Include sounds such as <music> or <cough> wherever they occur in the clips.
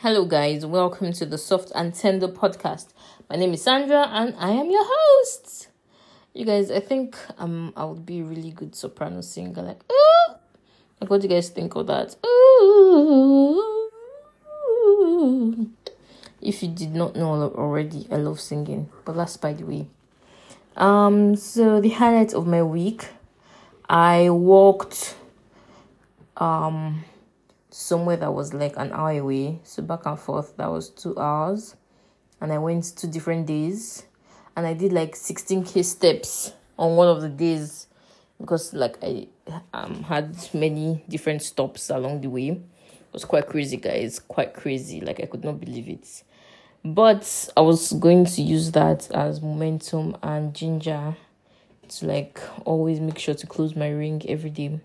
Hello, guys. Welcome to the Soft and Tender podcast. My name is Sandra, and I am your host. You guys, I think um I would be a really good soprano singer. Like, ooh, like what do you guys think of that? Ooh. If you did not know already, I love singing. But that's by the way. Um, so the highlights of my week, I walked um somewhere that was like an hour away. So back and forth, that was two hours. And I went two different days. And I did like 16k steps on one of the days because like I um had many different stops along the way. It was quite crazy, guys. Quite crazy. Like I could not believe it. But I was going to use that as momentum and ginger to like always make sure to close my ring every day.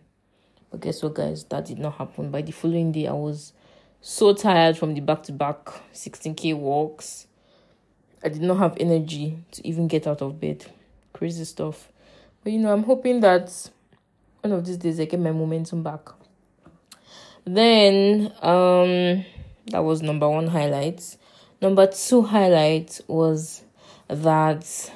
But guess what, guys? That did not happen. By the following day, I was so tired from the back to back 16k walks. I did not have energy to even get out of bed. Crazy stuff. But you know, I'm hoping that one of these days I get my momentum back. Then, um, that was number one highlight. Number two highlight was that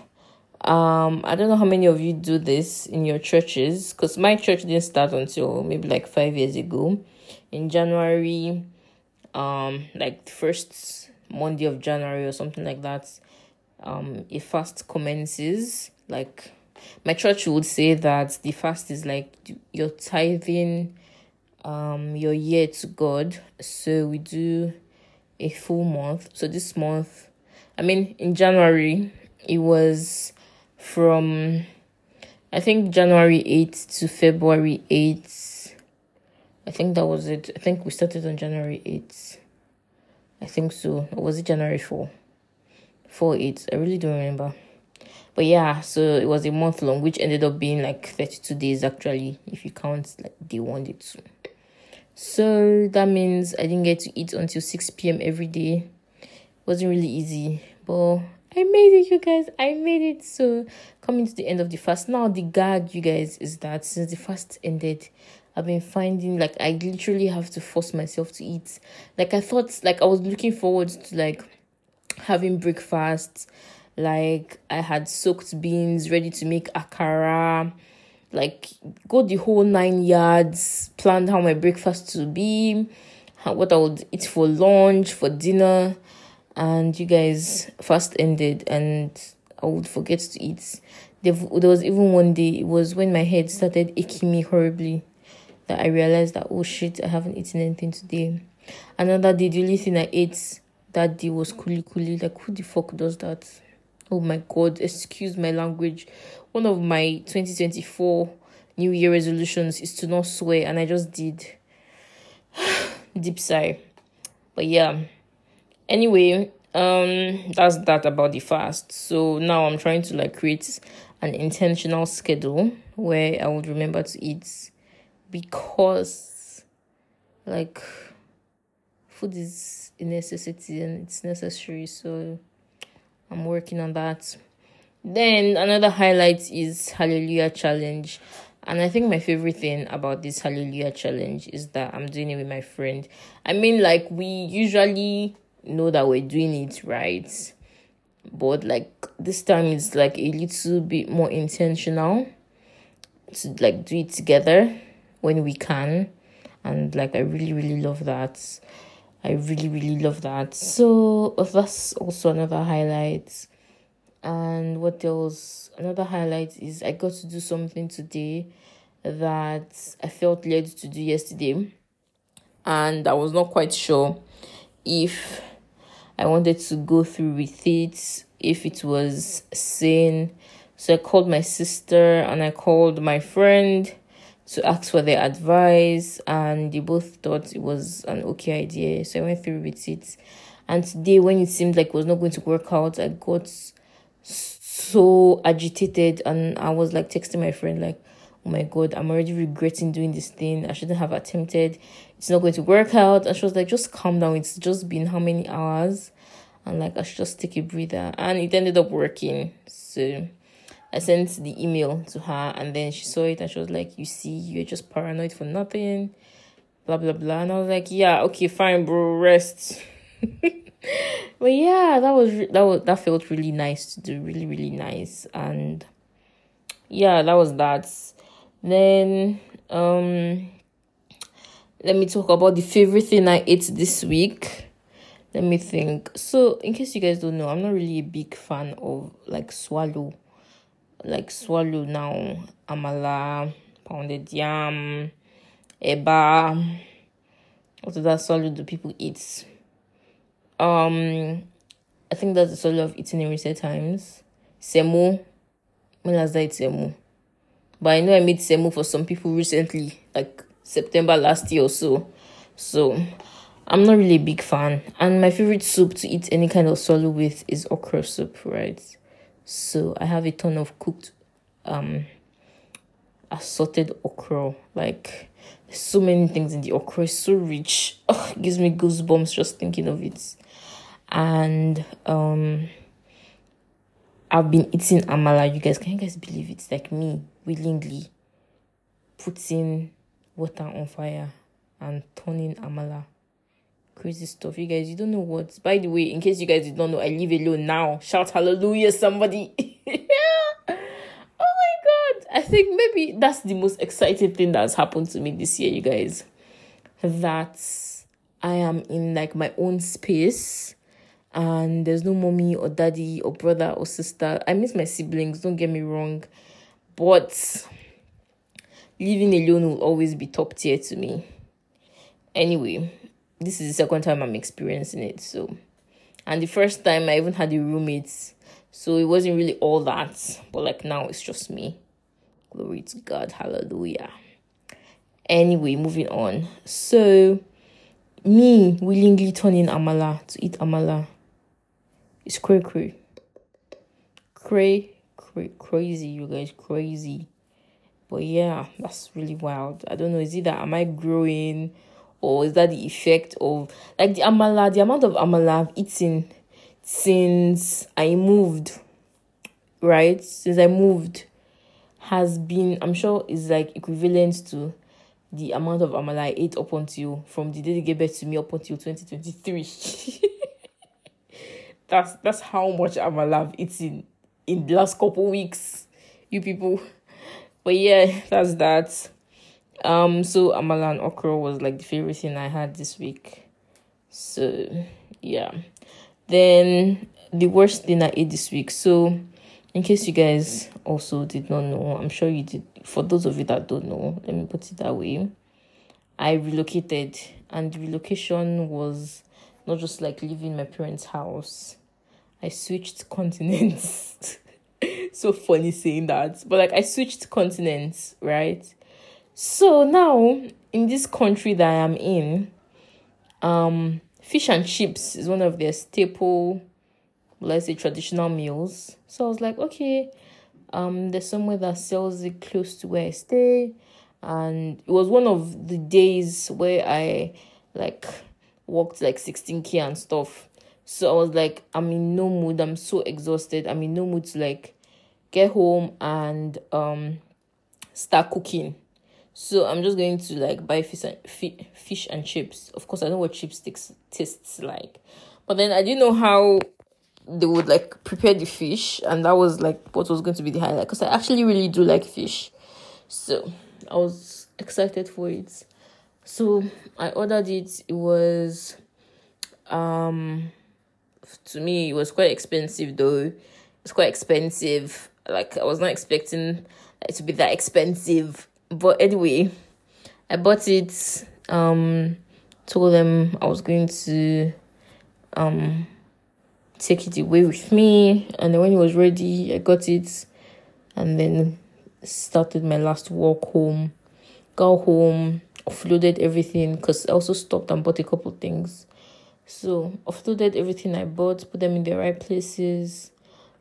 um i don't know how many of you do this in your churches because my church didn't start until maybe like five years ago. In january um like the first monday of january or something like that um a fast commences. Like my church would say that the fast is like your tithing um your year to god. So we do a full month. So this month i mean in january it was from I think January 8th to February 8th. I think that was it. I think we started on January 8th. I think so. Or was it January 4? 4 8. I really don't remember. But yeah, so it was a month long, which ended up being like 32 days actually, if you count like day one, day two. So that means I didn't get to eat until 6 p.m. every day. It wasn't really easy, but I made it, you guys. I made it. So, coming to the end of the fast. Now, the gag, you guys, is that since the fast ended, I've been finding like I literally have to force myself to eat. Like, I thought, like, I was looking forward to like having breakfast. Like, I had soaked beans ready to make akara. Like, go the whole nine yards, planned how my breakfast to be, how, what I would eat for lunch, for dinner and you guys fast ended and I would forget to eat. There, there was even one day, it was when my head started aching me horribly that I realized that, oh shit, I haven't eaten anything today. Another day, the only thing I ate that day was kuli kuli. Like, who the fuck does that? Oh my god, excuse my language. One of my 2024 New Year resolutions is to not swear, and I just did. <sighs> Deep sigh. But yeah anyway um that's that about the fast. So now i'm trying to like create an intentional schedule where i would remember to eat because like food is a necessity and it's necessary. So i'm working on that. Then another highlight is hallelujah challenge. And I think my favorite thing about this Hallelujah challenge is that I'm doing it with my friend. I mean, like, we usually know that we're doing it right but like this time it's like a little bit more intentional to like do it together when we can. And like i really really love that. I really really love that. So that's also another highlight. And what else? Another highlight is i got to do something today that i felt led to do yesterday. And i was not quite sure if I wanted to go through with it if it was sane. So I called my sister and I called my friend to ask for their advice, and they both thought it was an okay idea. So I went through with it. And today, when it seemed like it was not going to work out, I got so agitated and I was like texting my friend, like, oh my god, I'm already regretting doing this thing. I shouldn't have attempted. It's not going to work out. And she was like, just calm down. It's just been how many hours? And like, I should just take a breather. And it ended up working. So I sent the email to her and then she saw it and she was like, you see, you're just paranoid for nothing. Blah, blah, blah. And I was like, yeah, okay, fine, bro, rest. <laughs> but yeah, that was that was that felt really nice to do, really really nice, and yeah, that was that. Then um, let me talk about the favorite thing I ate this week. Let me think. So, in case you guys don't know, I'm not really a big fan of like swallow, like swallow now, amala, pounded yam, eba. What that swallow do people eat? Um, I think that's the sort of eating in recent times. Semo. When last I ate semo? But I know I made semo for some people recently, like September last year or so. So I'm not really a big fan. And my favorite soup to eat any kind of swallow with is okra soup, right? So I have a ton of cooked um assorted okra. Like so many things in the okra. It's so rich. <laughs> It gives me goosebumps just thinking of it and um I've been eating amala. You guys, can you guys believe it? It's like me willingly putting water on fire and turning amala. Crazy stuff, you guys. You don't know what. By the way, in case you guys don't know, I live alone now. Shout hallelujah, somebody. <laughs> oh my god. I think maybe that's the most exciting thing that's happened to me this year, you guys. That I am in like my own space and there's no mommy or daddy or brother or sister. I miss my siblings, don't get me wrong, but living alone will always be top tier to me. Anyway, this is the second time I'm experiencing it, so and the first time I even had a roommate, so it wasn't really all that, but like now it's just me. Glory to God, hallelujah. Anyway, moving on. So, me willingly turning amala to eat amala it's cray cray. Cray, cray, crazy, you guys, crazy. But yeah, that's really wild. I don't know, is it that am I growing or is that the effect of like the amala, the amount of amala I've eaten since I moved, right? Since I moved has been, I'm sure, is like equivalent to the amount of amala I ate up until from the day they gave birth to me up until 2023. <laughs> That's that's how much amala I'm alive eating in the last couple weeks, you people. But yeah, <laughs> that's that. Um, so amala and okra was like the favorite thing I had this week. So yeah. Then the worst thing I ate this week. So in case you guys also did not know, I'm sure you did. For those of you that don't know, let me put it that way. I relocated, and relocation was not just like leaving my parents' house. I switched <laughs> continents. So funny saying that. But like I switched continents, right? So now in this country that I am in, um fish and chips is one of their staple, let's say traditional meals. So I was like, okay, um, there's somewhere that sells it close to where I stay. And it was one of the days where I like walked like 16k and stuff. So I was like, I'm in no mood. I'm so exhausted. I'm in no mood to like get home and um start cooking. So I'm just going to like buy fish and fish and chips. Of course, I know what chipsticks tastes like, but then I didn't know how they would like prepare the fish, and that was like what was going to be the highlight. Because I actually really do like fish, so I was excited for it. So I ordered it. It was um to me it was quite expensive though. It's quite expensive. Like I was not expecting it to be that expensive. But anyway, I bought it. Um told them I was going to um take it away with me and then when it was ready I got it and then started my last walk home. Got home, offloaded everything because I also stopped and bought a couple things. So offloaded everything I bought, put them in the right places,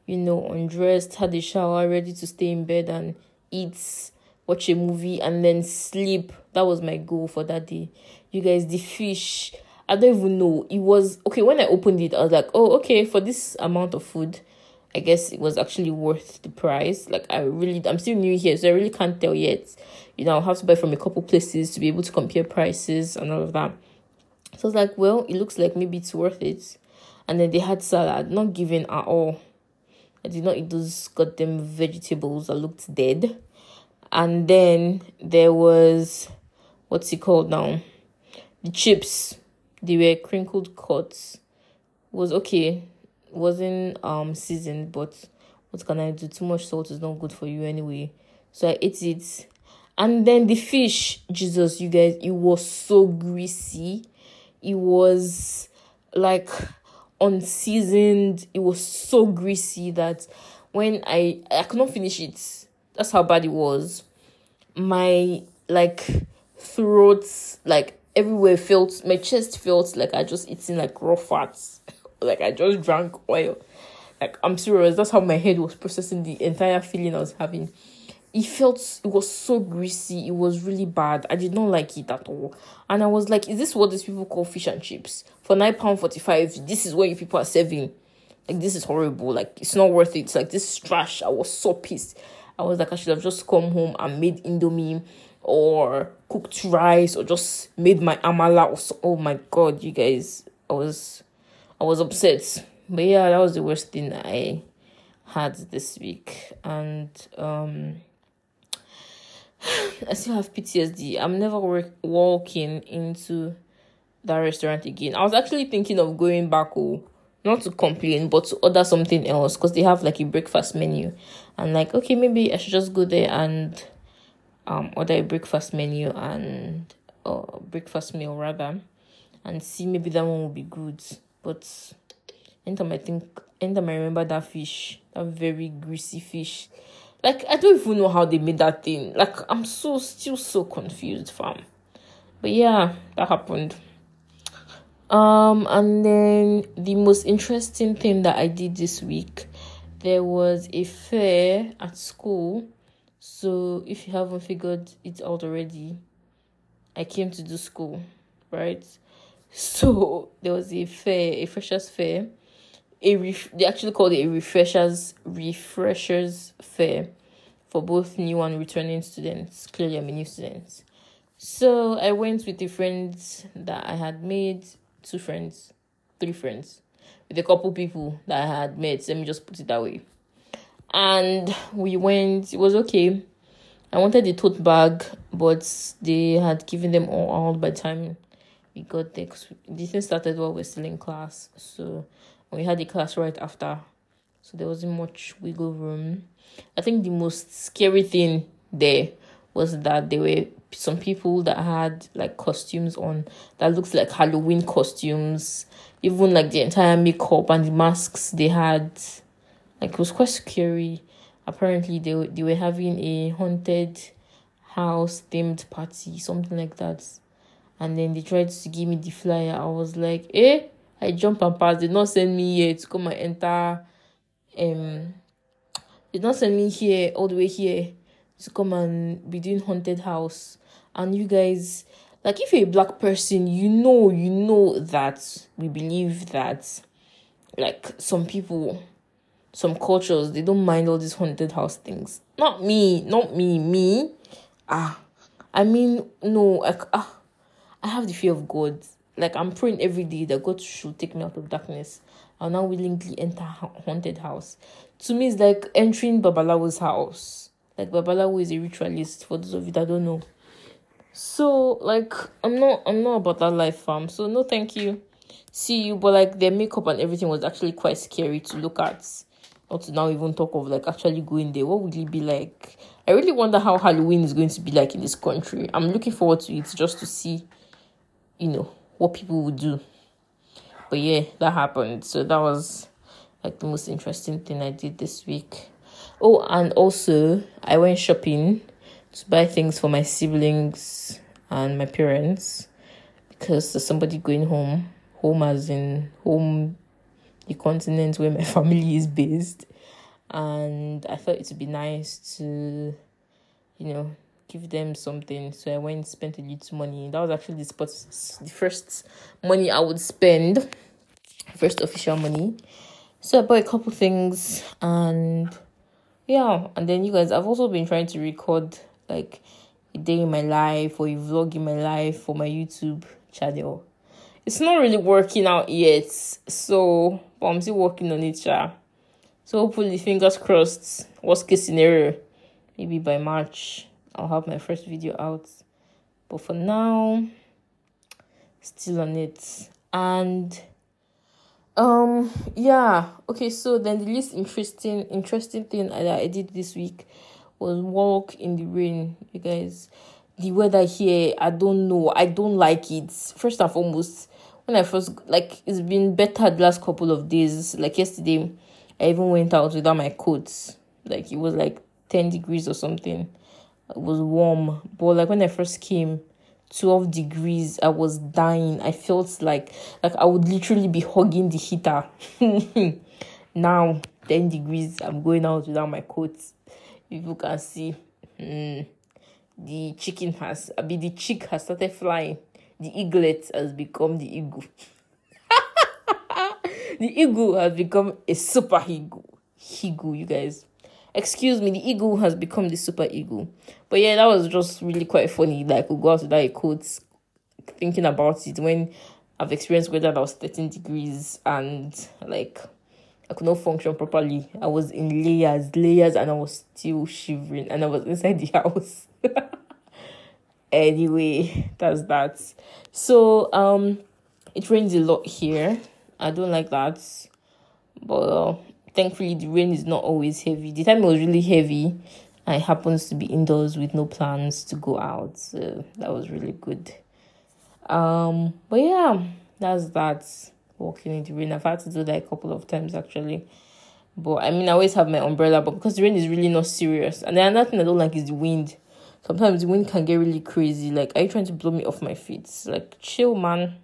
you know, undressed, had a shower, ready to stay in bed and eat, watch a movie, and then sleep. That was my goal for that day. You guys, the fish, I don't even know. It was okay when I opened it, I was like, oh, okay, for this amount of food. I guess it was actually worth the price. Like I really, I'm still new here, so I really can't tell yet. You know, I'll have to buy from a couple places to be able to compare prices and all of that So I was like, well, it looks like maybe it's worth it. And then they had salad, not given at all. I did not eat those goddamn vegetables I looked dead. And then there was what's it called now? The chips. They were crinkled cuts. Was okay. Wasn't um seasoned, but what can I do? Too much salt is not good for you anyway. So I ate it. And then the fish, Jesus, you guys, it was so greasy. It was like unseasoned. It was so greasy that when I I could not finish it. That's how bad it was. My like throat, like everywhere felt my chest felt like I just eating like raw fats. <laughs> like I just drank oil. Like I'm serious, that's how my head was processing the entire feeling I was having it felt it was so greasy it was really bad i did not like it at all and i was like is this what these people call fish and chips for nine pound 45 this is what you people are serving. Like this is horrible. Like it's not worth it. Like this is trash. I was so pissed. I was like i should have just come home and made indomie or cooked rice or just made my amala or so, oh my god you guys. I was i was upset. But yeah that was the worst thing i had this week. And um <sighs> I still have PTSD. I'm never walking into that restaurant again. I was actually thinking of going back, oh, not to complain, but to order something else because they have like a breakfast menu. And like, okay, maybe I should just go there and um order a breakfast menu and uh breakfast meal rather, and see maybe that one will be good. But anytime I think, anytime I remember that fish, that very greasy fish like I don't even know how they made that thing. Like I'm so still so confused, fam. But yeah, that happened. Um, and then the most interesting thing that I did this week, there was a fair at school. So if you haven't figured it out already, I came to do school, right? <laughs> So there was a fair, a freshers fair a ref- they actually called it a refreshers refreshers fair for both new and returning students. Clearly, I'm a new student. So I went with the friends that I had made, two friends, three friends, with a couple people that I had met. Let me just put it that way. And we went, it was okay. I wanted the tote bag, but they had given them all out by the time we got there. Cause the thing started while we are still in class. So we had the class right after. So there wasn't much wiggle room. I think the most scary thing there was that there were some people that had like costumes on that looks like Halloween costumes. Even like the entire makeup and the masks they had. Like it was quite scary. Apparently they they were having a haunted house themed party, something like that. And then they tried to give me the flyer. I was like, eh? I jump and pass. They not send me here to come and enter. Um, they not send me here all the way here to come and be doing haunted house. And you guys, like, if you're a black person, you know, you know that we believe that, like, some people, some cultures, they don't mind all these haunted house things. Not me, not me, me. Ah, I mean, no, like, ah, I have the fear of God like I'm praying every day that God should take me out of darkness. I'll now willingly enter haunted house. To me, it's like entering Babalawo's house. Like Babalawo is a ritualist for those of you that don't know. So like I'm not I'm not about that life fam. So no thank you. See you, but like their makeup and everything was actually quite scary to look at. Not to now even talk of like actually going there. What would it be like? I really wonder how Halloween is going to be like in this country. I'm looking forward to it just to see, you know, what people would do. But yeah, that happened. So that was like the most interesting thing I did this week. Oh, and also I went shopping to buy things for my siblings and my parents because there's somebody going home. Home as in home the continent where my <laughs> family is based. And I thought it would be nice to, you know, give them something. So I went spent a little money. That was actually the spot, the first money I would spend, first official money. So I bought a couple things and yeah, and then you guys, I've also been trying to record like a day in my life or a vlog in my life for my YouTube channel. it's not really working out yet. So, but I'm still working on it. Yeah. So hopefully, fingers crossed. Worst case scenario, maybe by March I'll have my first video out. But for now, still on it. And um yeah, okay, so then the least interesting interesting thing that I did this week was walk in the rain, you guys. The weather here, I don't know. I don't like it. First and foremost, when I first like it's been better the last couple of days. Like yesterday, I even went out without my coats. Like it was like 10 degrees or something. It was warm. But like when I first came, 12 degrees, I was dying. I felt like like I would literally be hugging the heater. <laughs> now 10 degrees, I'm going out without my coat. if you can see. Mm, the chicken has I mean the chick has started flying. The eaglet has become the eagle. <laughs> the eagle has become a super eagle. Eagle, you guys excuse me, the eagle has become the super eagle. But yeah, that was just really quite funny. Like we go out without a coat, thinking about it when I've experienced weather that was 13 degrees and like I could not function properly. I was in layers, layers, and I was still shivering, and I was inside the <laughs> house. anyway, that's that. So um, it rains a lot here. I don't like that, but uh, thankfully the rain is not always heavy. The time it was really heavy, I happens to be indoors with no plans to go out. So that was really good. Um, but yeah, that's that. Walking in the rain. I've had to do that a couple of times actually. But I mean, I always have my umbrella, but because the rain is really not serious. And then another thing I don't like is the wind. Sometimes the wind can get really crazy. Like, are you trying to blow me off my feet? Like, chill, man.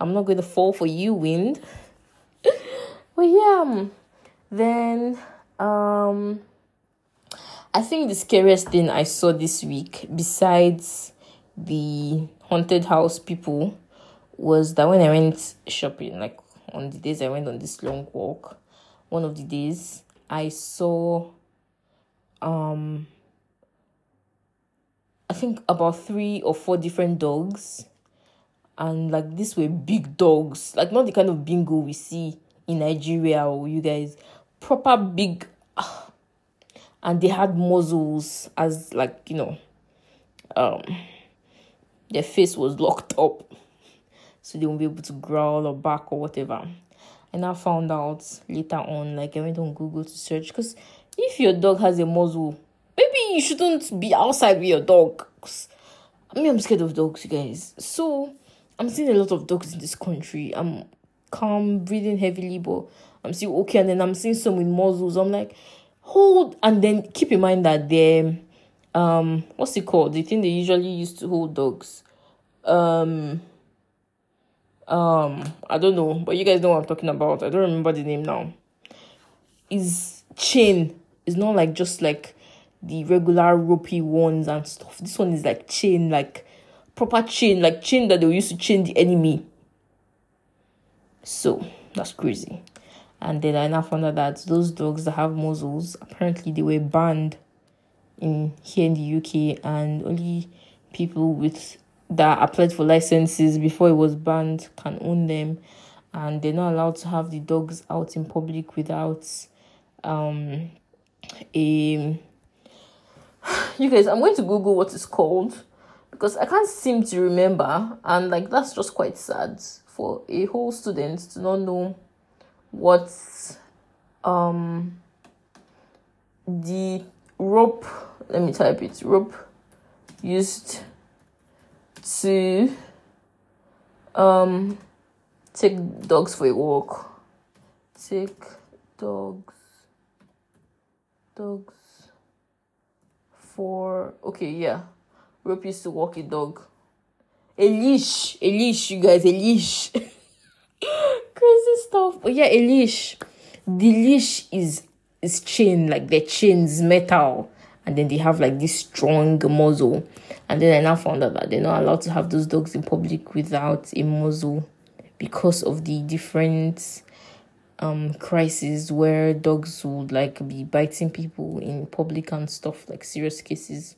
I'm not going to fall for you, wind. <laughs> but yeah, then, um, I think the scariest thing I saw this week, besides the haunted house people, was that when I went shopping, like on the days I went on this long walk, one of the days I saw, um, I think about three or four different dogs, and like these were big dogs, like not the kind of bingo we see in Nigeria or you guys proper big and they had muzzles as like you know um their face was locked up. So they won't be able to growl or bark or whatever. And i found out later on like i went on google to search because if your dog has a muzzle maybe you shouldn't be outside with your dog i mean i'm scared of dogs you guys. So i'm seeing a lot of dogs in this country. I'm calm breathing heavily but I'm still okay. And then I'm seeing some with muzzles. I'm like, hold. And then keep in mind that they're, um, what's it called? The thing they usually use to hold dogs. Um, um, I don't know, but you guys know what I'm talking about. I don't remember the name now. Is chain. It's not like just like the regular ropey ones and stuff. This one is like chain, like proper chain, like chain that they used to chain the enemy. So that's crazy. And then I now found out that those dogs that have muzzles, apparently they were banned in here in the UK, and only people with that applied for licenses before it was banned can own them, and they're not allowed to have the dogs out in public without um a. <sighs> You guys, I'm going to Google what it's called because I can't seem to remember, and like that's just quite sad for a whole student to not know what's um the rope let me type it rope used to um take dogs for a walk. Take dogs dogs for okay yeah. Rope used to walk a dog. A leash a leash you guys a leash <laughs> crazy stuff. But yeah, a leash. The leash is is chain, like the chains metal, and then they have like this strong muzzle. And then I now found out that they're not allowed to have those dogs in public without a muzzle because of the different um crises where dogs would like be biting people in public and stuff like serious cases.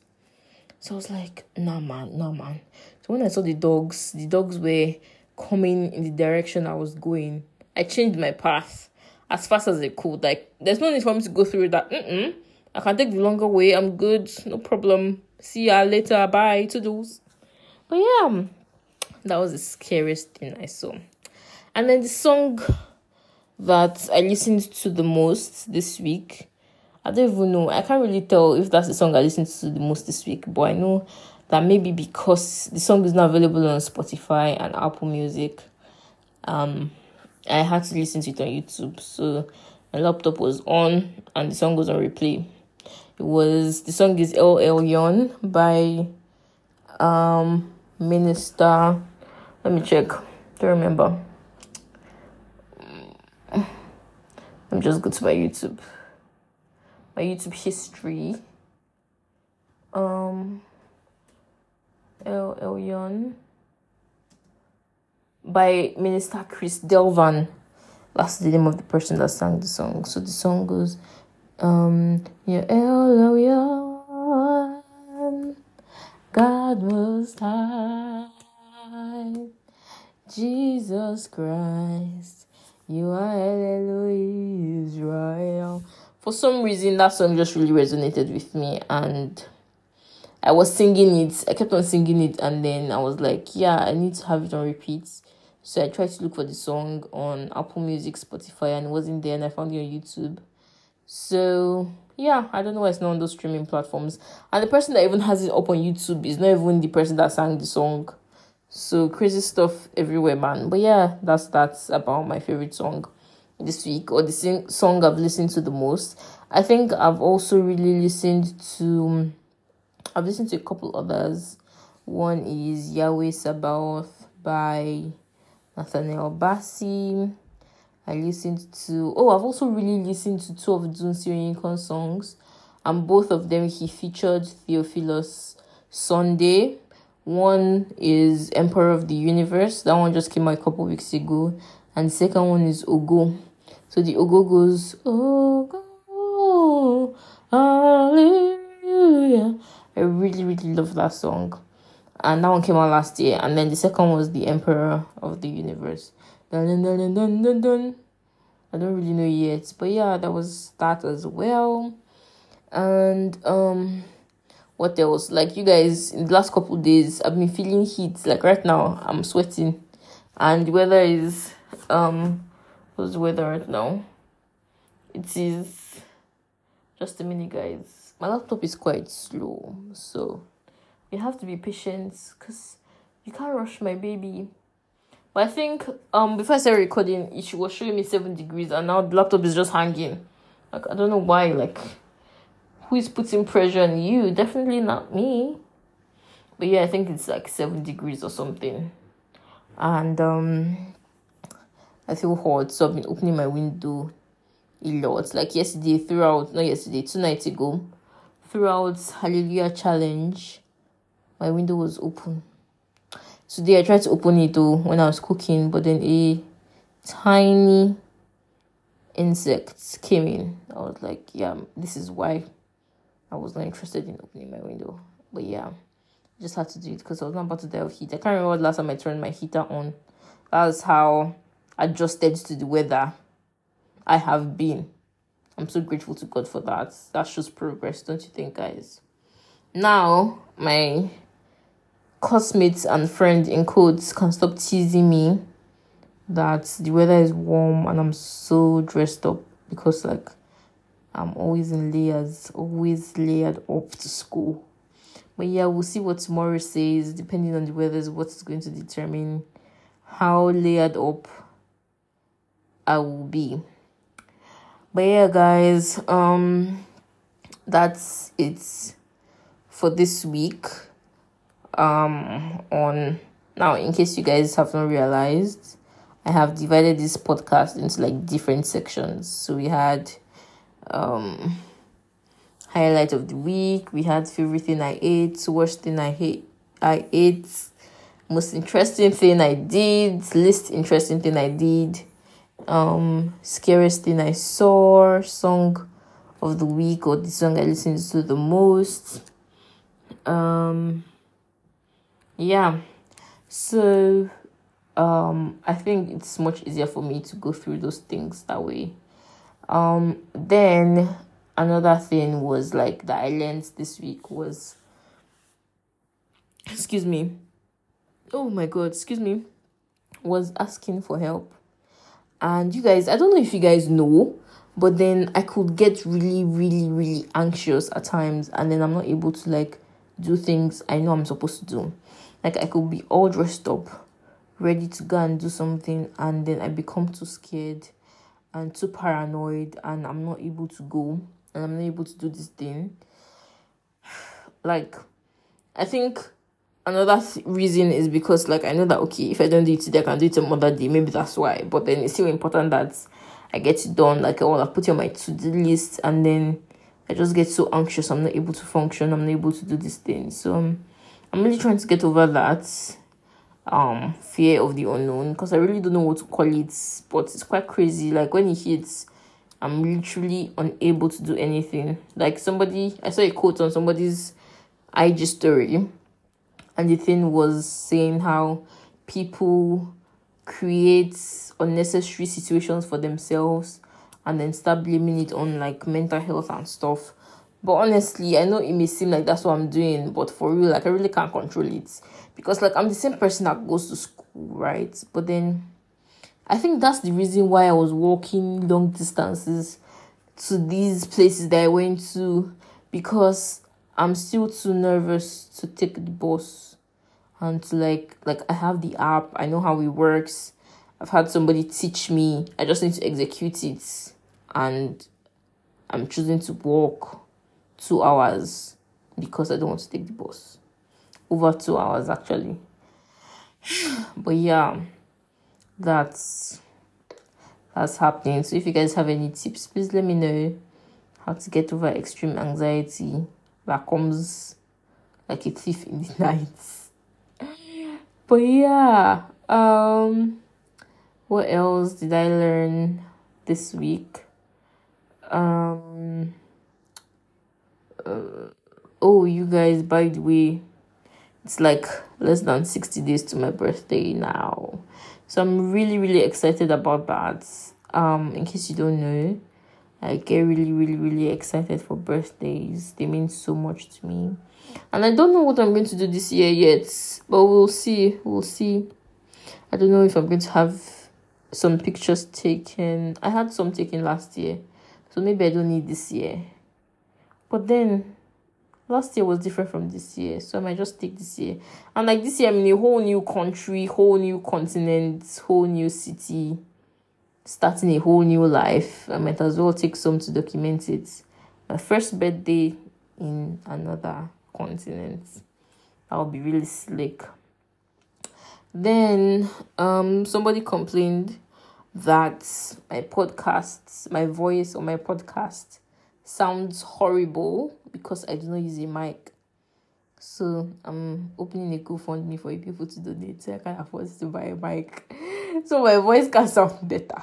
So I was like, nah man, nah man. So when I saw the dogs, the dogs were coming in the direction I was going. I changed my path as fast as I could. Like, there's no need for me to go through that. Mm-mm. I can take the longer way. I'm good. No problem. See ya later. Bye. To those. But yeah, um, that was the scariest thing I saw. And then the song that I listened to the most this week. I don't even know. I can't really tell if that's the song I listened to the most this week, but I know that maybe because the song is not available on Spotify and Apple Music, um, I had to listen to it on YouTube. So my laptop was on and the song was on replay. It was the song is El Yon by um Minister. Let me check. Do remember? I'm just go to my YouTube. My YouTube history. Um El Elyon by Minister Chris Delvan. That's the name of the person that sang the song. So the song goes, um, El Elyon, God Most High, Jesus Christ, you are Elohim Israel. For some reason, that song just really resonated with me, and I was singing it. I kept on singing it, and then I was like, yeah, I need to have it on repeat. So I tried to look for the song on Apple Music, Spotify, and it wasn't there, and I found it on YouTube. So yeah, I don't know why it's not on those streaming platforms. And the person that even has it up on YouTube is not even the person that sang the song. So crazy stuff everywhere, man. But yeah, that's that's about my favorite song this week or the sing- song I've listened to the most. I think I've also really listened to I've listened to a couple others. One is Yahweh Sabaoth by Nathaniel Bassey. I listened to oh I've also really listened to two of Dunsin Oyekan songs and both of them he featured Theophilus Sunday. One is Emperor of the Universe, that one just came out a couple weeks ago, and second one is Ogo. So the Ogo goes Ogo love that song and that one came out last year. And then the second was the Emperor of the Universe. Dun, dun, dun, dun, dun, dun. I don't really know yet, but yeah, that was that as well. And um, what else? Like you guys, in the last couple days, I've been feeling heat. Like right now, I'm sweating, and the weather is um, what's the weather right now? It is just a minute, guys. My laptop is quite slow, so you have to be patient because you can't rush my baby. But I think um before I started recording, it was showing me seven degrees, and now the laptop is just hanging. Like I don't know why. Like who is putting pressure on you? Definitely not me. But yeah, I think it's like seven degrees or something, and um I feel hot, so I've been opening my window a lot. Like yesterday, throughout not yesterday, two nights ago, throughout Hallelujah Challenge my window was open. Today I tried to open it though when I was cooking, but then a tiny insect came in. I was like, yeah, this is why I was not interested in opening my window. But yeah, I just had to do it because I was not about to die of heat. I can't remember last time I turned my heater on. That's how adjusted to the weather I have been. I'm so grateful to God for that. That shows progress, don't you think, guys? Now, my classmates and friends in quotes can stop teasing me that the weather is warm and I'm so dressed up because like I'm always in layers, always layered up to school. But yeah, we'll see what tomorrow says. Depending on the weather, is what is going to determine how layered up I will be. But yeah, guys, um, that's it for this week um on now in case you guys have not realized i have divided this podcast into like different sections. So we had um highlight of the week we had favorite thing i ate worst thing i hate i ate most interesting thing i did least interesting thing i did um scariest thing i saw song of the week or the song i listened to the most. Um yeah. So um i think it's much easier for me to go through those things that way. Um then another thing was like that i learned this week was excuse me oh my god excuse me was asking for help. And you guys i don't know if you guys know but then i could get really really really anxious at times and then i'm not able to like do things i know i'm supposed to do. Like i could be all dressed up ready to go and do something and then i become too scared and too paranoid and i'm not able to go and i'm not able to do this thing. <sighs> Like i think another th- reason is because like i know that okay if i don't do it today i can do it another day maybe that's why. But then it's still important that i get it done. Like i want to put it on my to-do list and then i just get so anxious i'm not able to function i'm not able to do this thing. So um, i'm really trying to get over that um fear of the unknown because i really don't know what to call it but it's quite crazy. Like when it hits i'm literally unable to do anything. Like somebody i saw a quote on somebody's ig story and the thing was saying how people create unnecessary situations for themselves and then start blaming it on like mental health and stuff. But honestly i know it may seem like that's what i'm doing but for real like i really can't control it. Because like i'm the same person that goes to school right? But then i think that's the reason why i was walking long distances to these places that i went to. Because I'm still too nervous to take the bus and to like like I have the app, I know how it works. I've had somebody teach me. I just need to execute it and I'm choosing to walk 2 hours because I don't want to take the bus. Over 2 hours actually. <sighs> but yeah, that's that's happening. So if you guys have any tips, please let me know how to get over extreme anxiety that comes like a thief in the <laughs> night. But yeah, um, what else did I learn this week? Um, uh, oh, you guys, by the way, it's like less than 60 days to my birthday now. So I'm really, really excited about that. Um, in case you don't know, I get really, really, really excited for birthdays. They mean so much to me. And I don't know what I'm going to do this year yet, but we'll see. We'll see. I don't know if I'm going to have some pictures taken. I had some taken last year, so maybe I don't need this year. But then last year was different from this year, so I might just take this year. And like this year, I'm in a whole new country, whole new continent, whole new city starting a whole new life. I might as well take some to document it. My first birthday in another continent. I'll be really slick. Then um somebody complained that my podcast, my voice on my podcast sounds horrible because I do not use a mic. So I'm opening a GoFundMe for people to donate so I can afford to buy a mic. <laughs> So my voice can sound better.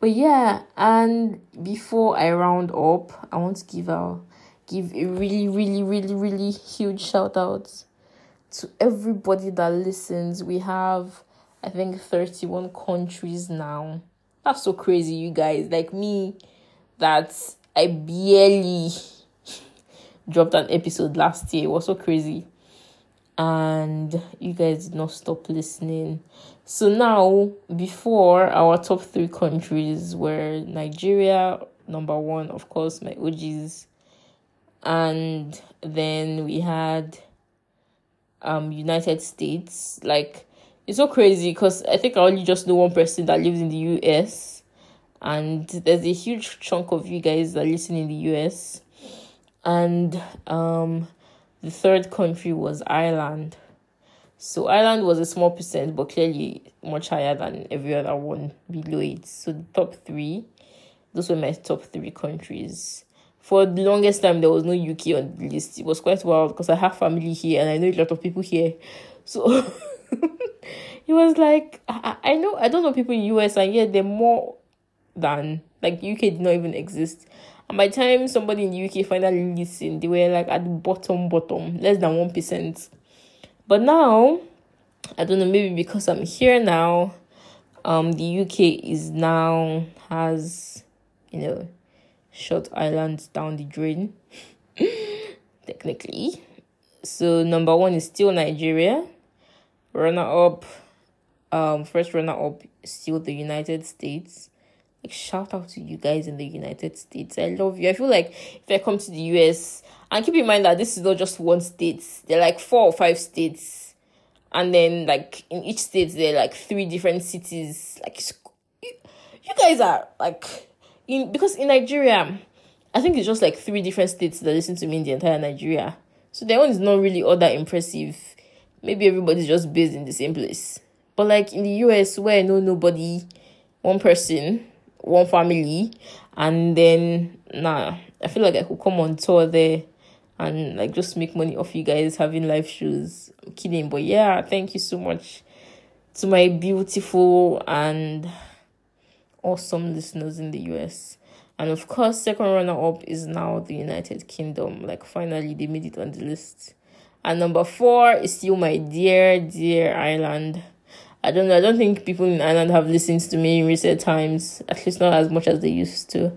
But yeah, and before I round up, I want to give out give a really, really, really, really huge shout out to everybody that listens. We have I think 31 countries now. That's so crazy, you guys. Like me, that I barely <laughs> dropped an episode last year. It was so crazy. And you guys did not stop listening. So now, before our top three countries were Nigeria, number one, of course, my OGs. And then we had um United States. Like it's so crazy because I think I only just know one person that lives in the US. And there's a huge chunk of you guys that listen in the US and um, the third country was Ireland. So Ireland was a small percent, but clearly much higher than every other one below it. So the top three, those were my top three countries. For the longest time, there was no UK on the list. It was quite wild because I have family here and I know a lot of people here. So <laughs> it was like I, I know I don't know people in US and yet they're more than like UK did not even exist. And by the time somebody in the UK finally listened, they were like at the bottom, bottom, less than 1%. But now, I don't know, maybe because I'm here now, um, the UK is now has, you know, short islands down the drain, <laughs> technically. So number one is still Nigeria. Runner up, um, first runner up still the United States. Like shout out to you guys in the United States. I love you. I feel like if I come to the US, and keep in mind that this is not just one state. They're like four or five states, and then like in each state there are like three different cities. Like you guys are like in because in Nigeria, I think it's just like three different states that listen to me in the entire Nigeria. So their one is not really all that impressive. Maybe everybody's just based in the same place. But like in the US where I know nobody, one person, one family, and then nah, I feel like I could come on tour there and like just make money off you guys having live shows. I'm kidding, but yeah, thank you so much to my beautiful and awesome listeners in the US. And of course, second runner up is now the United Kingdom. Like finally they made it on the list. And number four is still my dear, dear Ireland. I don't know. I don't think people in Ireland have listened to me in recent times, at least not as much as they used to.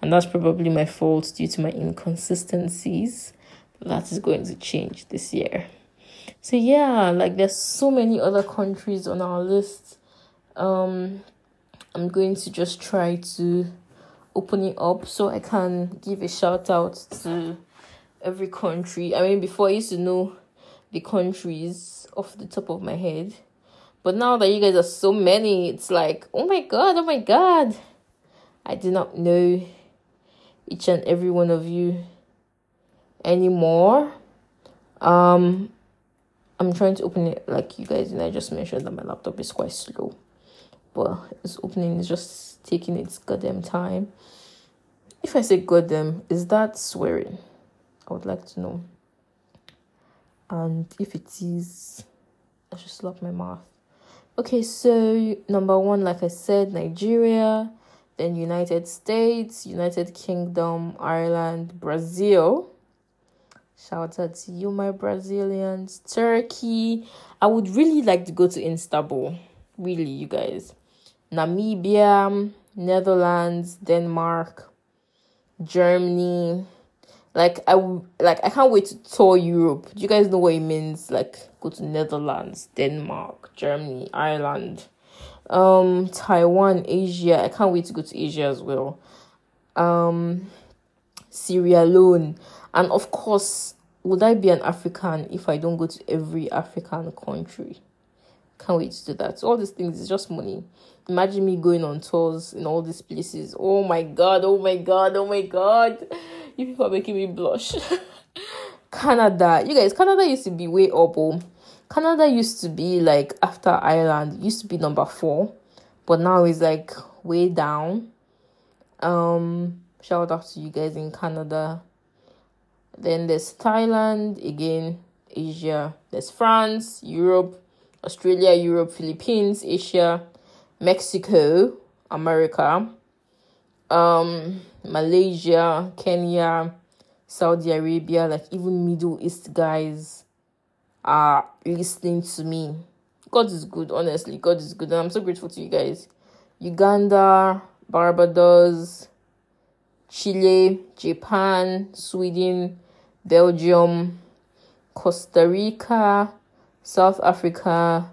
And that's probably my fault due to my inconsistencies. But that is going to change this year. So yeah, like there's so many other countries on our list. Um I'm going to just try to open it up so I can give a shout out to every country. I mean, before I used to know the countries off the top of my head, but now that you guys are so many, it's like, oh my god, oh my god. I do not know each and every one of you anymore. Um, I'm trying to open it like you guys, and I just mentioned that my laptop is quite slow but it's opening is just taking its goddamn time. If I say goddamn, is that swearing? I would like to know. And if it is, I should slap my mouth. Okay, so number one, like I said, Nigeria, then United States, United Kingdom, Ireland, Brazil. Shout out to you, my Brazilians. Turkey. I would really like to go to Istanbul. Really, you guys. Namibia, Netherlands, Denmark, Germany. Like I like I can't wait to tour Europe. Do you guys know what it means? Like go to Netherlands, Denmark, Germany, Ireland, um, Taiwan, Asia. I can't wait to go to Asia as well. Um, Sierra Leone, and of course, would I be an African if I don't go to every African country? Can't wait to do that. all these things is just money. Imagine me going on tours in all these places. Oh my god, oh my god, oh my god. You people are making me blush. <laughs> Canada. You guys, Canada used to be way up. Oh. Canada used to be like after Ireland, used to be number four, but now it's like way down. Um, shout out to you guys in Canada. Then there's Thailand, again, Asia. There's France, Europe, Australia, Europe, Philippines, Asia, Mexico, America, um, Malaysia, Kenya, Saudi Arabia, like even Middle East guys are listening to me. God is good, honestly. God is good. And I'm so grateful to you guys. Uganda, Barbados, Chile, Japan, Sweden, Belgium, Costa Rica, South Africa,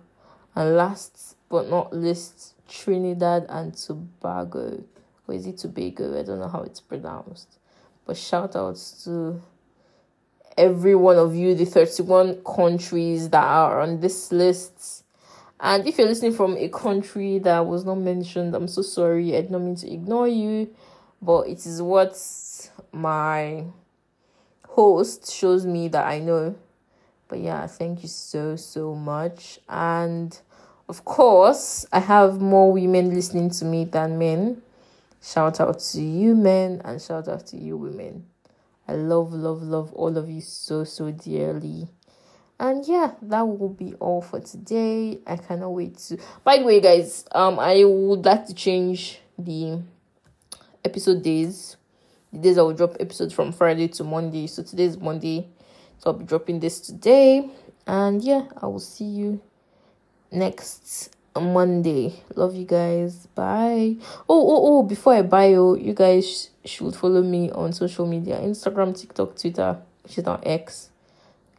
and last but not least, Trinidad and Tobago. Or is it Tobago? I don't know how it's pronounced. But shout outs to every one of you, the 31 countries that are on this list. And if you're listening from a country that was not mentioned, I'm so sorry. I did not mean to ignore you, but it is what my host shows me that I know but yeah, thank you so, so much. And of course, I have more women listening to me than men. Shout out to you, men, and shout out to you, women. I love, love, love all of you so, so dearly. And yeah, that will be all for today. I cannot wait to. By the way, guys, um, I would like to change the episode days. The days I will drop episodes from Friday to Monday. So today is Monday. So I'll be dropping this today. And yeah, I will see you next Monday. Love you guys. Bye. Oh, oh, oh, before I buy you, you guys should follow me on social media Instagram, TikTok, Twitter, which is now X,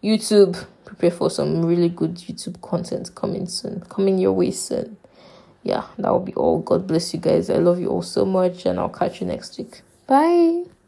YouTube. Prepare for some really good YouTube content coming soon, coming your way soon. Yeah, that will be all. God bless you guys. I love you all so much, and I'll catch you next week. Bye.